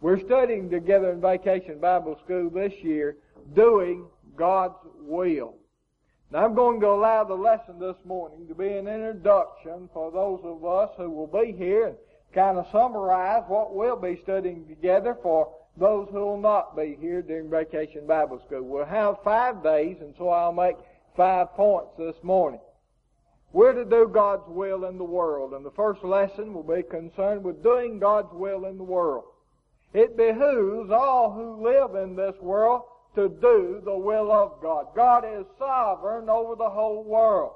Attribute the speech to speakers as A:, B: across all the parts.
A: We're studying together in Vacation Bible School this year, doing God's will. Now I'm going to allow the lesson this morning to be an introduction for those of us who will be here and kind of summarize what we'll be studying together for those who will not be here during Vacation Bible School. We'll have five days and so I'll make five points this morning. We're to do God's will in the world and the first lesson will be concerned with doing God's will in the world. It behooves all who live in this world to do the will of God. God is sovereign over the whole world.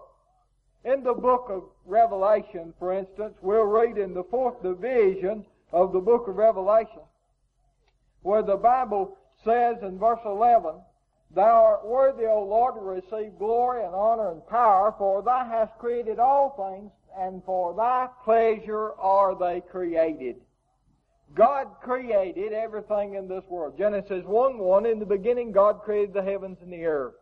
A: In the book of Revelation, for instance, we'll read in the fourth division of the book of Revelation, where the Bible says in verse 11, Thou art worthy, O Lord, to receive glory and honor and power, for Thou hast created all things, and for Thy pleasure are they created. God created everything in this world. Genesis 1 1, in the beginning God created the heavens and the earth.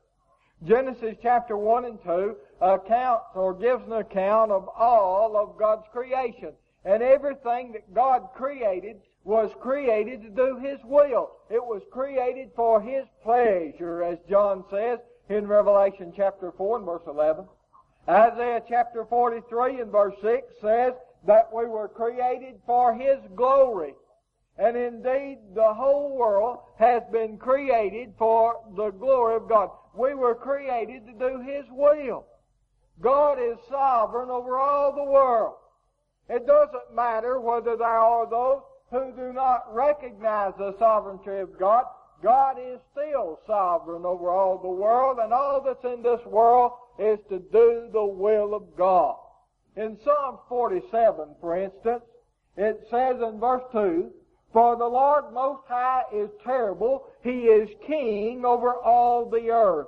A: Genesis chapter 1 and 2 accounts or gives an account of all of God's creation. And everything that God created was created to do His will. It was created for His pleasure, as John says in Revelation chapter 4 and verse 11. Isaiah chapter 43 and verse 6 says that we were created for His glory. And indeed, the whole world has been created for the glory of God. We were created to do His will. God is sovereign over all the world. It doesn't matter whether there are those who do not recognize the sovereignty of God. God is still sovereign over all the world, and all that's in this world is to do the will of God. In Psalm 47, for instance, it says in verse 2, for the Lord Most High is terrible. He is king over all the earth.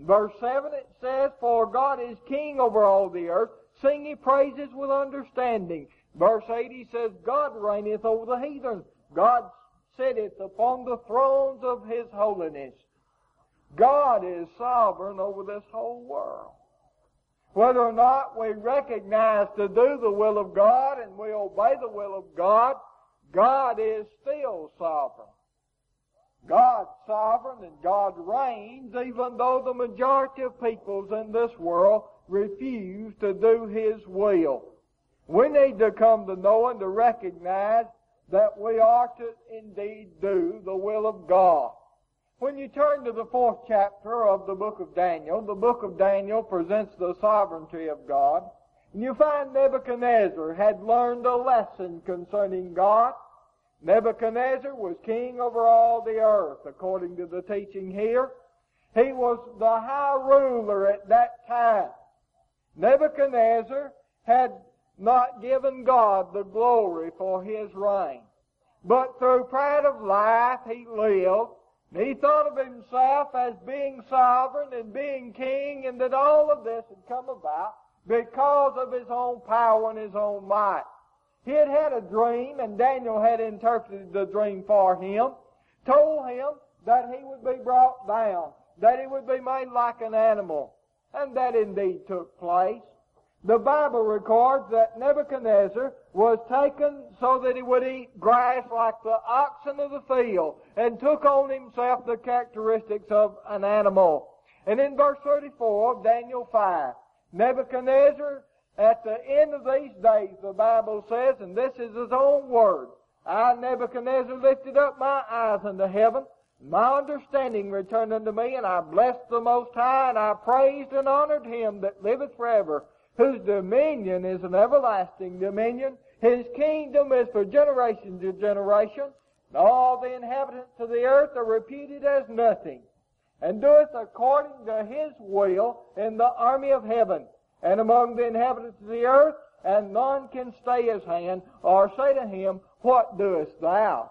A: Verse 7 it says, For God is king over all the earth. Sing ye praises with understanding. Verse 8 he says, God reigneth over the heathen. God sitteth upon the thrones of his holiness. God is sovereign over this whole world. Whether or not we recognize to do the will of God and we obey the will of God, God is still sovereign. God's sovereign and God reigns even though the majority of peoples in this world refuse to do His will. We need to come to know and to recognize that we are to indeed do the will of God. When you turn to the fourth chapter of the book of Daniel, the book of Daniel presents the sovereignty of God. And you find Nebuchadnezzar had learned a lesson concerning God. Nebuchadnezzar was king over all the earth, according to the teaching here. He was the high ruler at that time. Nebuchadnezzar had not given God the glory for his reign. But through pride of life he lived, he thought of himself as being sovereign and being king, and that all of this had come about because of his own power and his own might. He had had a dream, and Daniel had interpreted the dream for him, told him that he would be brought down, that he would be made like an animal. And that indeed took place. The Bible records that Nebuchadnezzar was taken so that he would eat grass like the oxen of the field and took on himself the characteristics of an animal. And in verse 34 of Daniel 5, Nebuchadnezzar, at the end of these days, the Bible says, and this is his own word, I, Nebuchadnezzar, lifted up my eyes unto heaven, my understanding returned unto me, and I blessed the Most High, and I praised and honored him that liveth forever, whose dominion is an everlasting dominion. His kingdom is for generation to generation. And all the inhabitants of the earth are reputed as nothing, and doeth according to his will in the army of heaven, and among the inhabitants of the earth, and none can stay his hand, or say to him, What doest thou?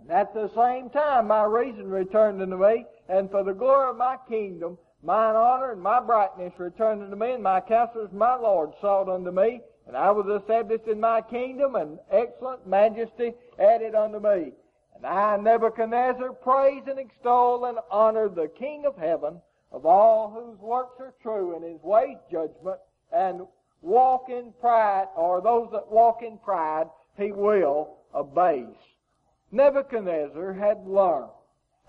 A: And at the same time my reason returned unto me, and for the glory of my kingdom, mine honor and my brightness returned unto me, and my counselors, my Lord, sought unto me, and I was established in my kingdom, and excellent majesty added unto me. And I, Nebuchadnezzar, praise and extol and honor the King of heaven, of all whose works are true, and his ways judgment, and walk in pride, or those that walk in pride, he will abase. Nebuchadnezzar had learned,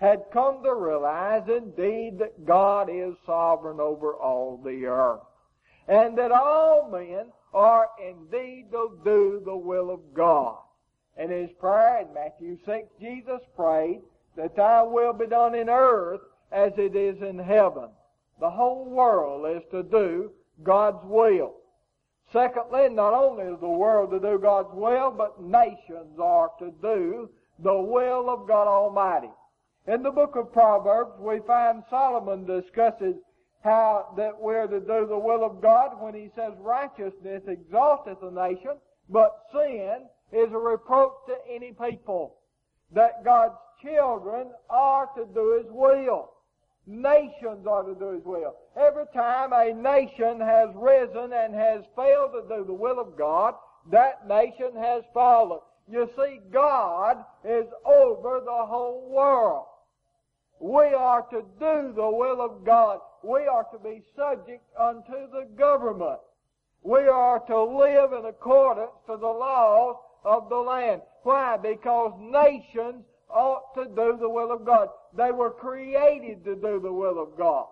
A: had come to realize indeed that God is sovereign over all the earth. And that all men are indeed to do the will of God. In his prayer in Matthew 6, Jesus prayed that thy will be done in earth as it is in heaven. The whole world is to do God's will. Secondly, not only is the world to do God's will, but nations are to do the will of God Almighty. In the book of Proverbs, we find Solomon discusses how that we're to do the will of God when he says righteousness exalteth a nation, but sin is a reproach to any people. That God's children are to do His will. Nations are to do His will. Every time a nation has risen and has failed to do the will of God, that nation has fallen. You see, God is over the whole world. We are to do the will of God. We are to be subject unto the government. We are to live in accordance to the laws of the land. Why? Because nations ought to do the will of God. They were created to do the will of God.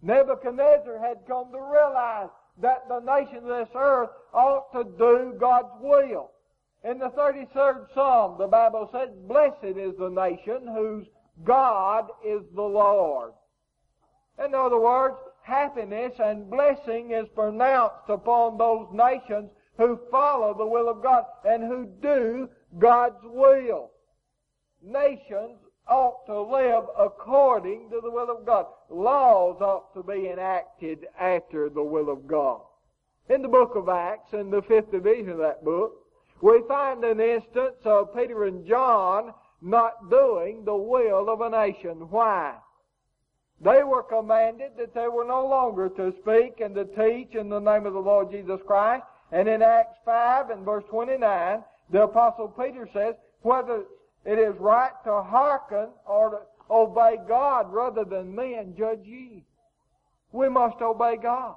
A: Nebuchadnezzar had come to realize that the nations of this earth ought to do God's will. In the 33rd Psalm, the Bible says, Blessed is the nation whose God is the Lord. In other words, happiness and blessing is pronounced upon those nations who follow the will of God and who do God's will. Nations ought to live according to the will of God. Laws ought to be enacted after the will of God. In the book of Acts, in the fifth division of that book, we find an instance of Peter and John not doing the will of a nation. Why? They were commanded that they were no longer to speak and to teach in the name of the Lord Jesus Christ, and in Acts 5 and verse 29, the apostle Peter says, whether it is right to hearken or to obey God rather than men, judge ye. We must obey God.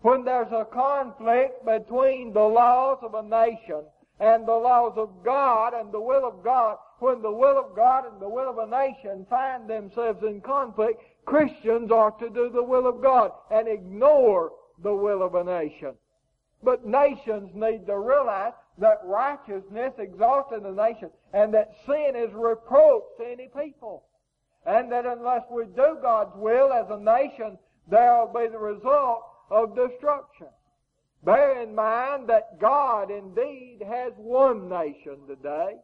A: When there's a conflict between the laws of a nation and the laws of God and the will of God, when the will of God and the will of a nation find themselves in conflict, Christians are to do the will of God and ignore the will of a nation. But nations need to realize that righteousness exalts the nation and that sin is reproach to any people. And that unless we do God's will as a nation, there will be the result of destruction. Bear in mind that God indeed has one nation today,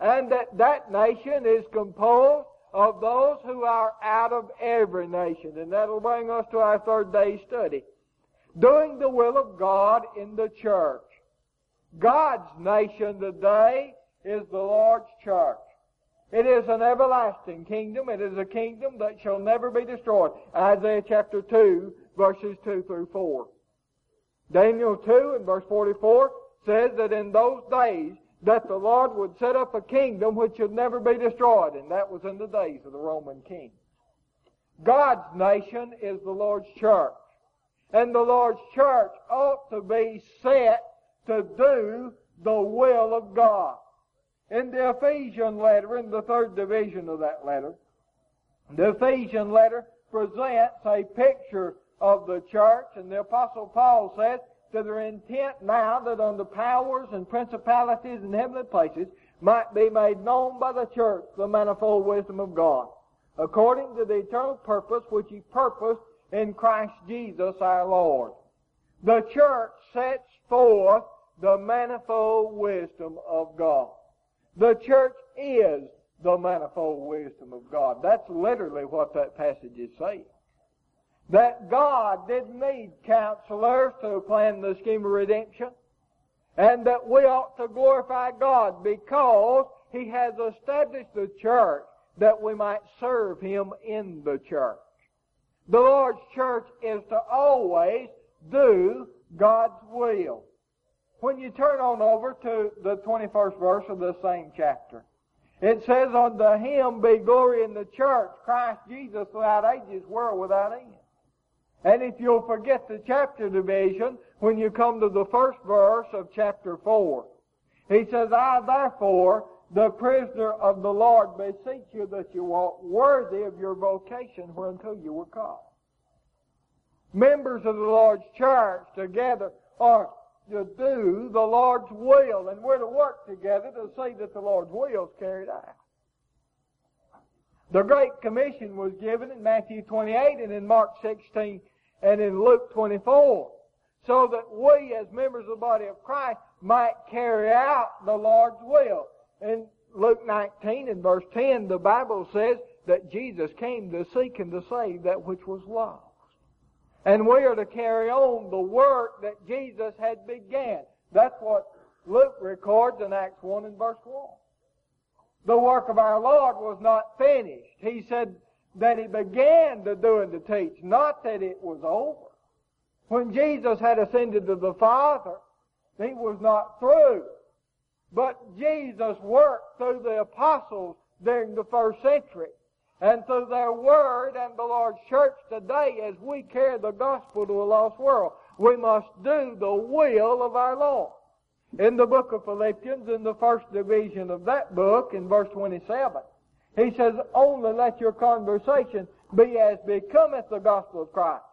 A: and that that nation is composed of those who are out of every nation. And that'll bring us to our third day study doing the will of God in the church. God's nation today is the Lord's church. It is an everlasting kingdom. It is a kingdom that shall never be destroyed. Isaiah chapter 2, verses 2 through 4. Daniel 2 and verse 44 says that in those days that the Lord would set up a kingdom which should never be destroyed, and that was in the days of the Roman king. God's nation is the Lord's church. And the Lord's church ought to be set to do the will of God. In the Ephesian letter, in the third division of that letter, the Ephesian letter presents a picture of the church, and the Apostle Paul says to their intent now that the powers and principalities in heavenly places might be made known by the church the manifold wisdom of God, according to the eternal purpose which he purposed in Christ Jesus our Lord. The church sets forth the manifold wisdom of God. The church is the manifold wisdom of God. That's literally what that passage is saying. That God didn't need counselors to plan the scheme of redemption, and that we ought to glorify God because He has established the church that we might serve Him in the church. The Lord's church is to always do God's will. When you turn on over to the 21st verse of the same chapter, it says, Unto him be glory in the church, Christ Jesus throughout ages, world without end. And if you'll forget the chapter division, when you come to the first verse of chapter 4, he says, I therefore, the prisoner of the Lord, beseech you that you walk worthy of your vocation whereunto you were called. Members of the Lord's church together are to do the Lord's will, and we're to work together to see that the Lord's will is carried out. The Great Commission was given in Matthew 28 and in Mark 16 and in Luke 24 so that we as members of the body of Christ might carry out the Lord's will. In Luke 19 and verse 10, the Bible says that Jesus came to seek and to save that which was lost. And we are to carry on the work that Jesus had began. That's what Luke records in Acts 1 and verse 1. The work of our Lord was not finished. He said that He began to do and to teach, not that it was over. When Jesus had ascended to the Father, He was not through. But Jesus worked through the apostles during the first century and through their word and the Lord's church today as we carry the gospel to a lost world. We must do the will of our Lord. In the book of Philippians, in the first division of that book, in verse 27, he says, Only let your conversation be as becometh the gospel of Christ.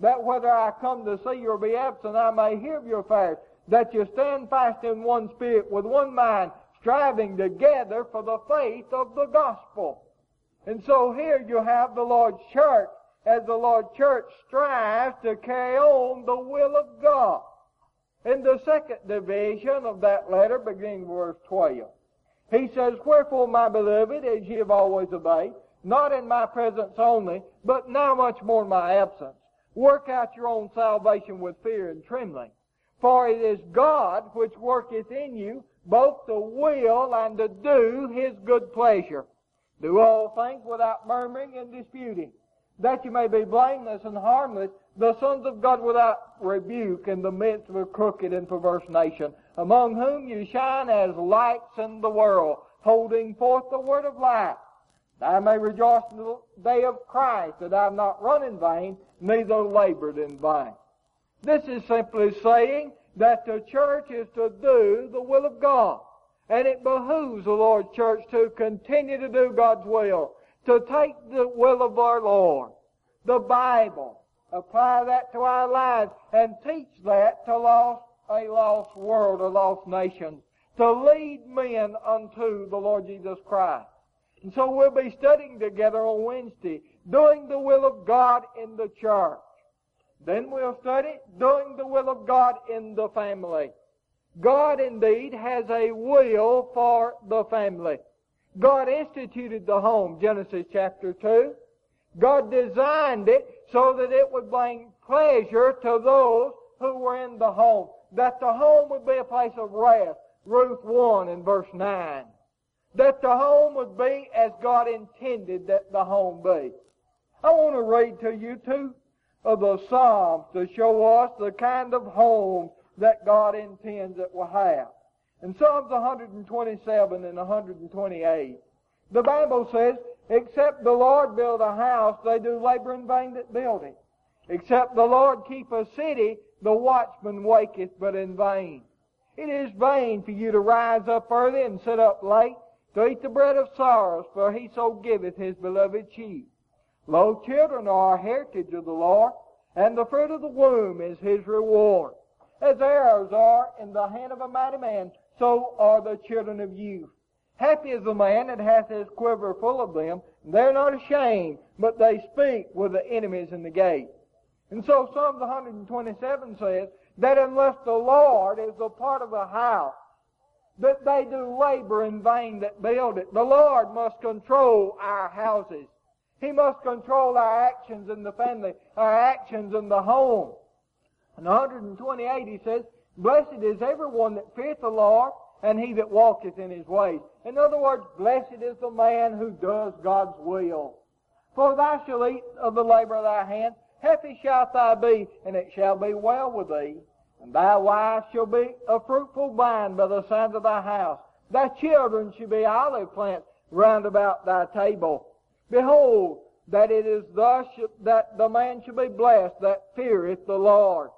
A: That whether I come to see you or be absent, I may hear of your affairs. That you stand fast in one spirit, with one mind, striving together for the faith of the gospel. And so here you have the Lord's church as the Lord's church strives to carry on the will of God. In the second division of that letter, beginning verse 12, he says, Wherefore, my beloved, as ye have always obeyed, not in my presence only, but now much more in my absence, work out your own salvation with fear and trembling. For it is God which worketh in you both to will and to do his good pleasure. Do all things without murmuring and disputing, that you may be blameless and harmless, the sons of God without rebuke in the midst of a crooked and perverse nation, among whom you shine as lights in the world, holding forth the word of life. I may rejoice in the day of Christ, that I have not run in vain, neither labored in vain. This is simply saying that the church is to do the will of God. And it behooves the Lord's church to continue to do God's will, to take the will of our Lord, the Bible, apply that to our lives, and teach that to lost, a lost world, a lost nation, to lead men unto the Lord Jesus Christ. And so we'll be studying together on Wednesday, doing the will of God in the church. Then we'll study doing the will of God in the family. God indeed has a will for the family. God instituted the home, Genesis chapter 2. God designed it so that it would bring pleasure to those who were in the home. That the home would be a place of rest. Ruth 1 in verse 9. That the home would be as God intended that the home be. I want to read to you two of the Psalms to show us the kind of home that God intends that we'll have. In Psalms 127 and 128, the Bible says, Except the Lord build a house, they do labor in vain that build it. Except the Lord keep a city, the watchman waketh but in vain. It is vain for you to rise up early and sit up late to eat the bread of sorrows, for he so giveth his beloved sheep. Lo, children are a heritage of the Lord, and the fruit of the womb is his reward. As arrows are in the hand of a mighty man, so are the children of youth. Happy is the man that hath his quiver full of them. They're not ashamed, but they speak with the enemies in the gate. And so Psalms 127 says that unless the Lord is a part of the house, that they do labor in vain that build it. The Lord must control our houses. He must control our actions in the family, our actions in the home. And 128 he says, Blessed is everyone that feareth the Lord, and he that walketh in his ways. In other words, blessed is the man who does God's will. For thou shalt eat of the labor of thy hand, happy shalt thou be, and it shall be well with thee. And thy wife shall be a fruitful vine by the side of thy house. Thy children shall be olive plants round about thy table. Behold, that it is thus that the man shall be blessed that feareth the Lord.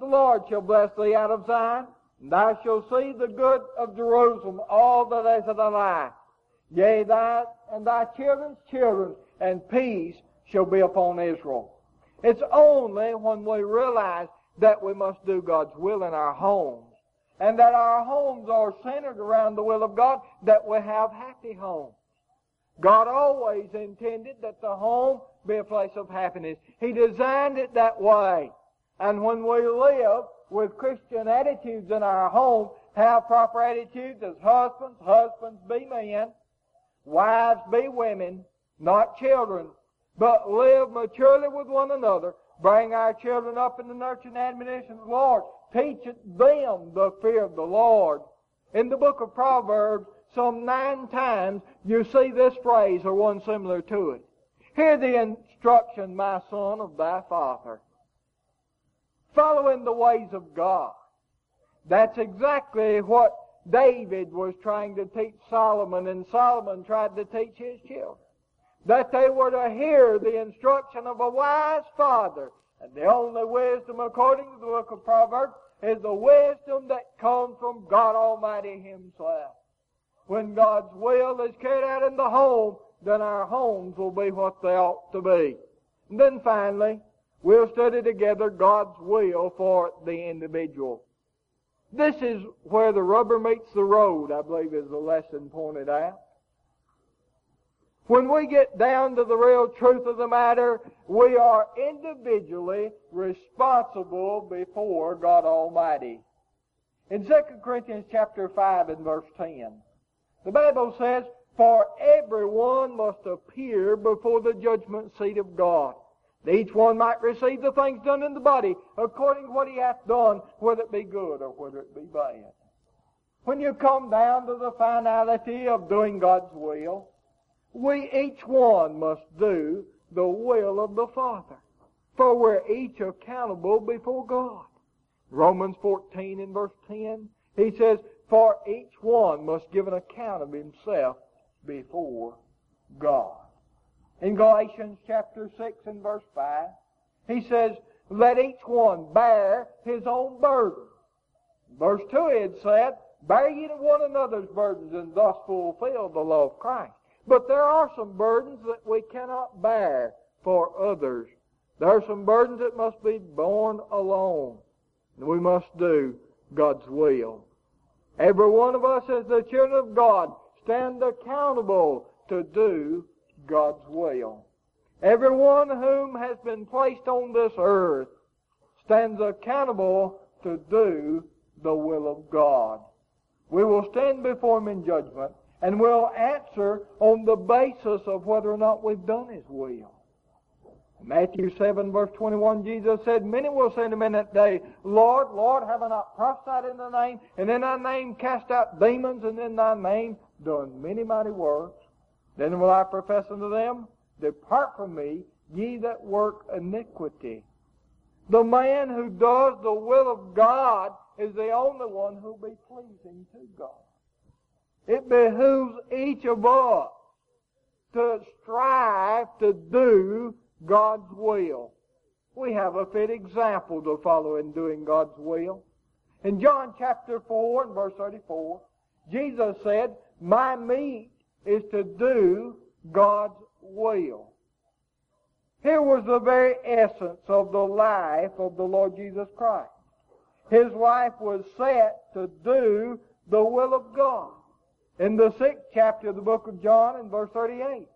A: The Lord shall bless thee out of Zion, And thou shalt see the good of Jerusalem all the days of thy life. Yea, thy and thy children's children, and peace shall be upon Israel. It's only when we realize that we must do God's will in our homes, and that our homes are centered around the will of God, that we have happy homes. God always intended that the home be a place of happiness. He designed it that way. And when we live with Christian attitudes in our home, have proper attitudes as husbands, husbands be men, wives be women, not children, but live maturely with one another, bring our children up in the nurture and admonition of the Lord, teach them the fear of the Lord. In the book of Proverbs, some nine times you see this phrase or one similar to it. Hear the instruction, my son, of thy father. Following the ways of God. That's exactly what David was trying to teach Solomon, and Solomon tried to teach his children. That they were to hear the instruction of a wise father. And the only wisdom, according to the book of Proverbs, is the wisdom that comes from God Almighty Himself. When God's will is carried out in the home, then our homes will be what they ought to be. And then finally, we'll study together God's will for the individual. This is where the rubber meets the road, I believe is the lesson pointed out. When we get down to the real truth of the matter, we are individually responsible before God Almighty. In 2 Corinthians chapter 5 and verse 10, the Bible says, For everyone must appear before the judgment seat of God. That each one might receive the things done in the body according to what he hath done, whether it be good or whether it be bad. When you come down to the finality of doing God's will, we each one must do the will of the Father. For we're each accountable before God. Romans 14 and verse 10, he says, For each one must give an account of himself before God. In Galatians chapter 6 and verse 5, he says, Let each one bear his own burden. Verse 2 it said, Bear ye one another's burdens and thus fulfill the law of Christ. But there are some burdens that we cannot bear for others. There are some burdens that must be borne alone. And we must do God's will. Every one of us as the children of God stand accountable to do God's will. Everyone whom has been placed on this earth stands accountable to do the will of God. We will stand before Him in judgment and we'll answer on the basis of whether or not we've done His will. Matthew 7 verse 21, Jesus said, Many will say to me in that day, Lord, Lord, have I not prophesied in thy name, and in thy name cast out demons, and in thy name done many mighty works? Then will I profess unto them, Depart from me, ye that work iniquity. The man who does the will of God is the only one who will be pleasing to God. It behooves each of us to strive to do God's will. We have a fit example to follow in doing God's will. In John chapter 4 and verse 34, Jesus said, My meat is to do God's will. Here was the very essence of the life of the Lord Jesus Christ. His life was set to do the will of God. In the sixth chapter of the book of John, in verse 38,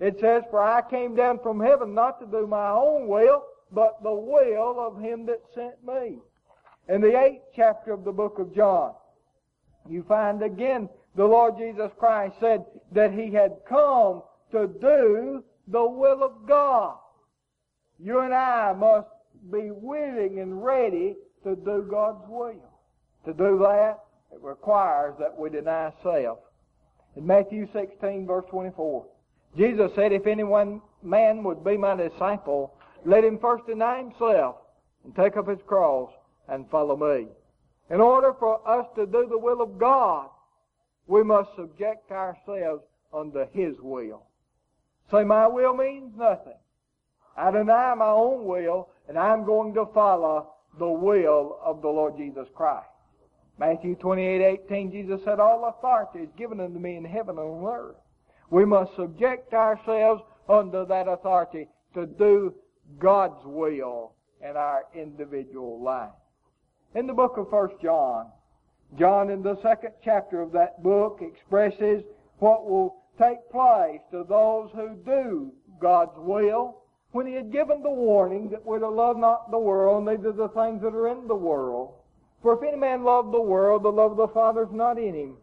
A: it says, For I came down from heaven not to do my own will, but the will of him that sent me. In the eighth chapter of the book of John, you find again the Lord Jesus Christ said that he had come to do the will of God. You and I must be willing and ready to do God's will. To do that, it requires that we deny self. In Matthew 16 verse 24, Jesus said, if any one man would be my disciple, let him first deny himself and take up his cross and follow me. In order for us to do the will of God, we must subject ourselves unto His will. Say, my will means nothing. I deny my own will, and I'm going to follow the will of the Lord Jesus Christ. Matthew 28, 18, Jesus said, All authority is given unto me in heaven and on earth. We must subject ourselves under that authority to do God's will in our individual life. In the book of First John, John in the second chapter of that book expresses what will take place to those who do God's will when he had given the warning that we're to love not the world, neither the things that are in the world. For if any man love the world, the love of the Father is not in him.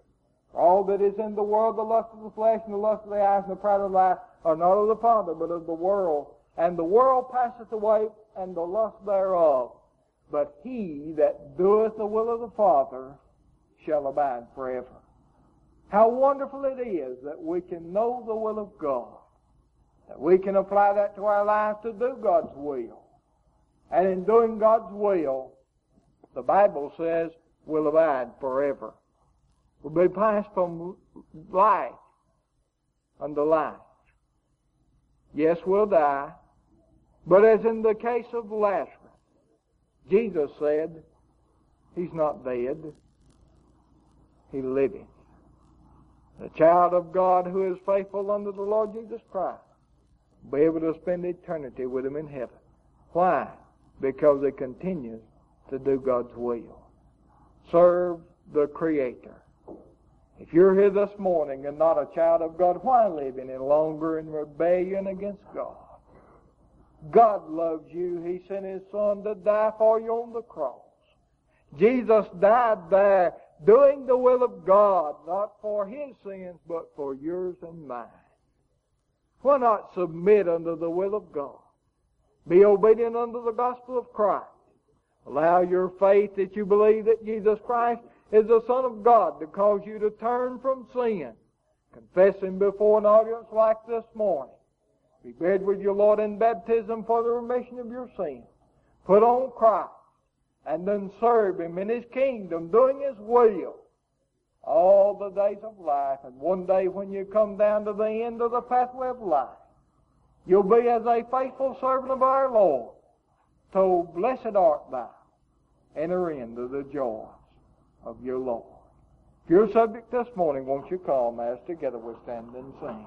A: All that is in the world, the lust of the flesh and the lust of the eyes and the pride of life, are not of the Father, but of the world. And the world passeth away, and the lust thereof. But he that doeth the will of the Father shall abide forever. How wonderful it is that we can know the will of God. That we can apply that to our lives to do God's will. And in doing God's will, the Bible says, will abide forever. We'll be passed from life unto life. Yes, we'll die. But as in the case of Lazarus, Jesus said, He's not dead. He liveth. The child of God who is faithful unto the Lord Jesus Christ will be able to spend eternity with Him in heaven. Why? Because he continues to do God's will. Serve the Creator. If you're here this morning and not a child of God, why live any longer in rebellion against God? God loves you. He sent His Son to die for you on the cross. Jesus died there doing the will of God, not for His sins, but for yours and mine. Why not submit unto the will of God? Be obedient unto the gospel of Christ. Allow your faith that you believe that Jesus Christ is the Son of God to cause you to turn from sin. Confess Him before an audience like this morning. Be buried with your Lord in baptism for the remission of your sins. Put on Christ and then serve Him in His kingdom, doing His will all the days of life. And one day when you come down to the end of the pathway of life, you'll be as a faithful servant of our Lord, told, Blessed art thou, enter into the joys of your Lord. If you're subject this morning, won't you come as together we stand and sing?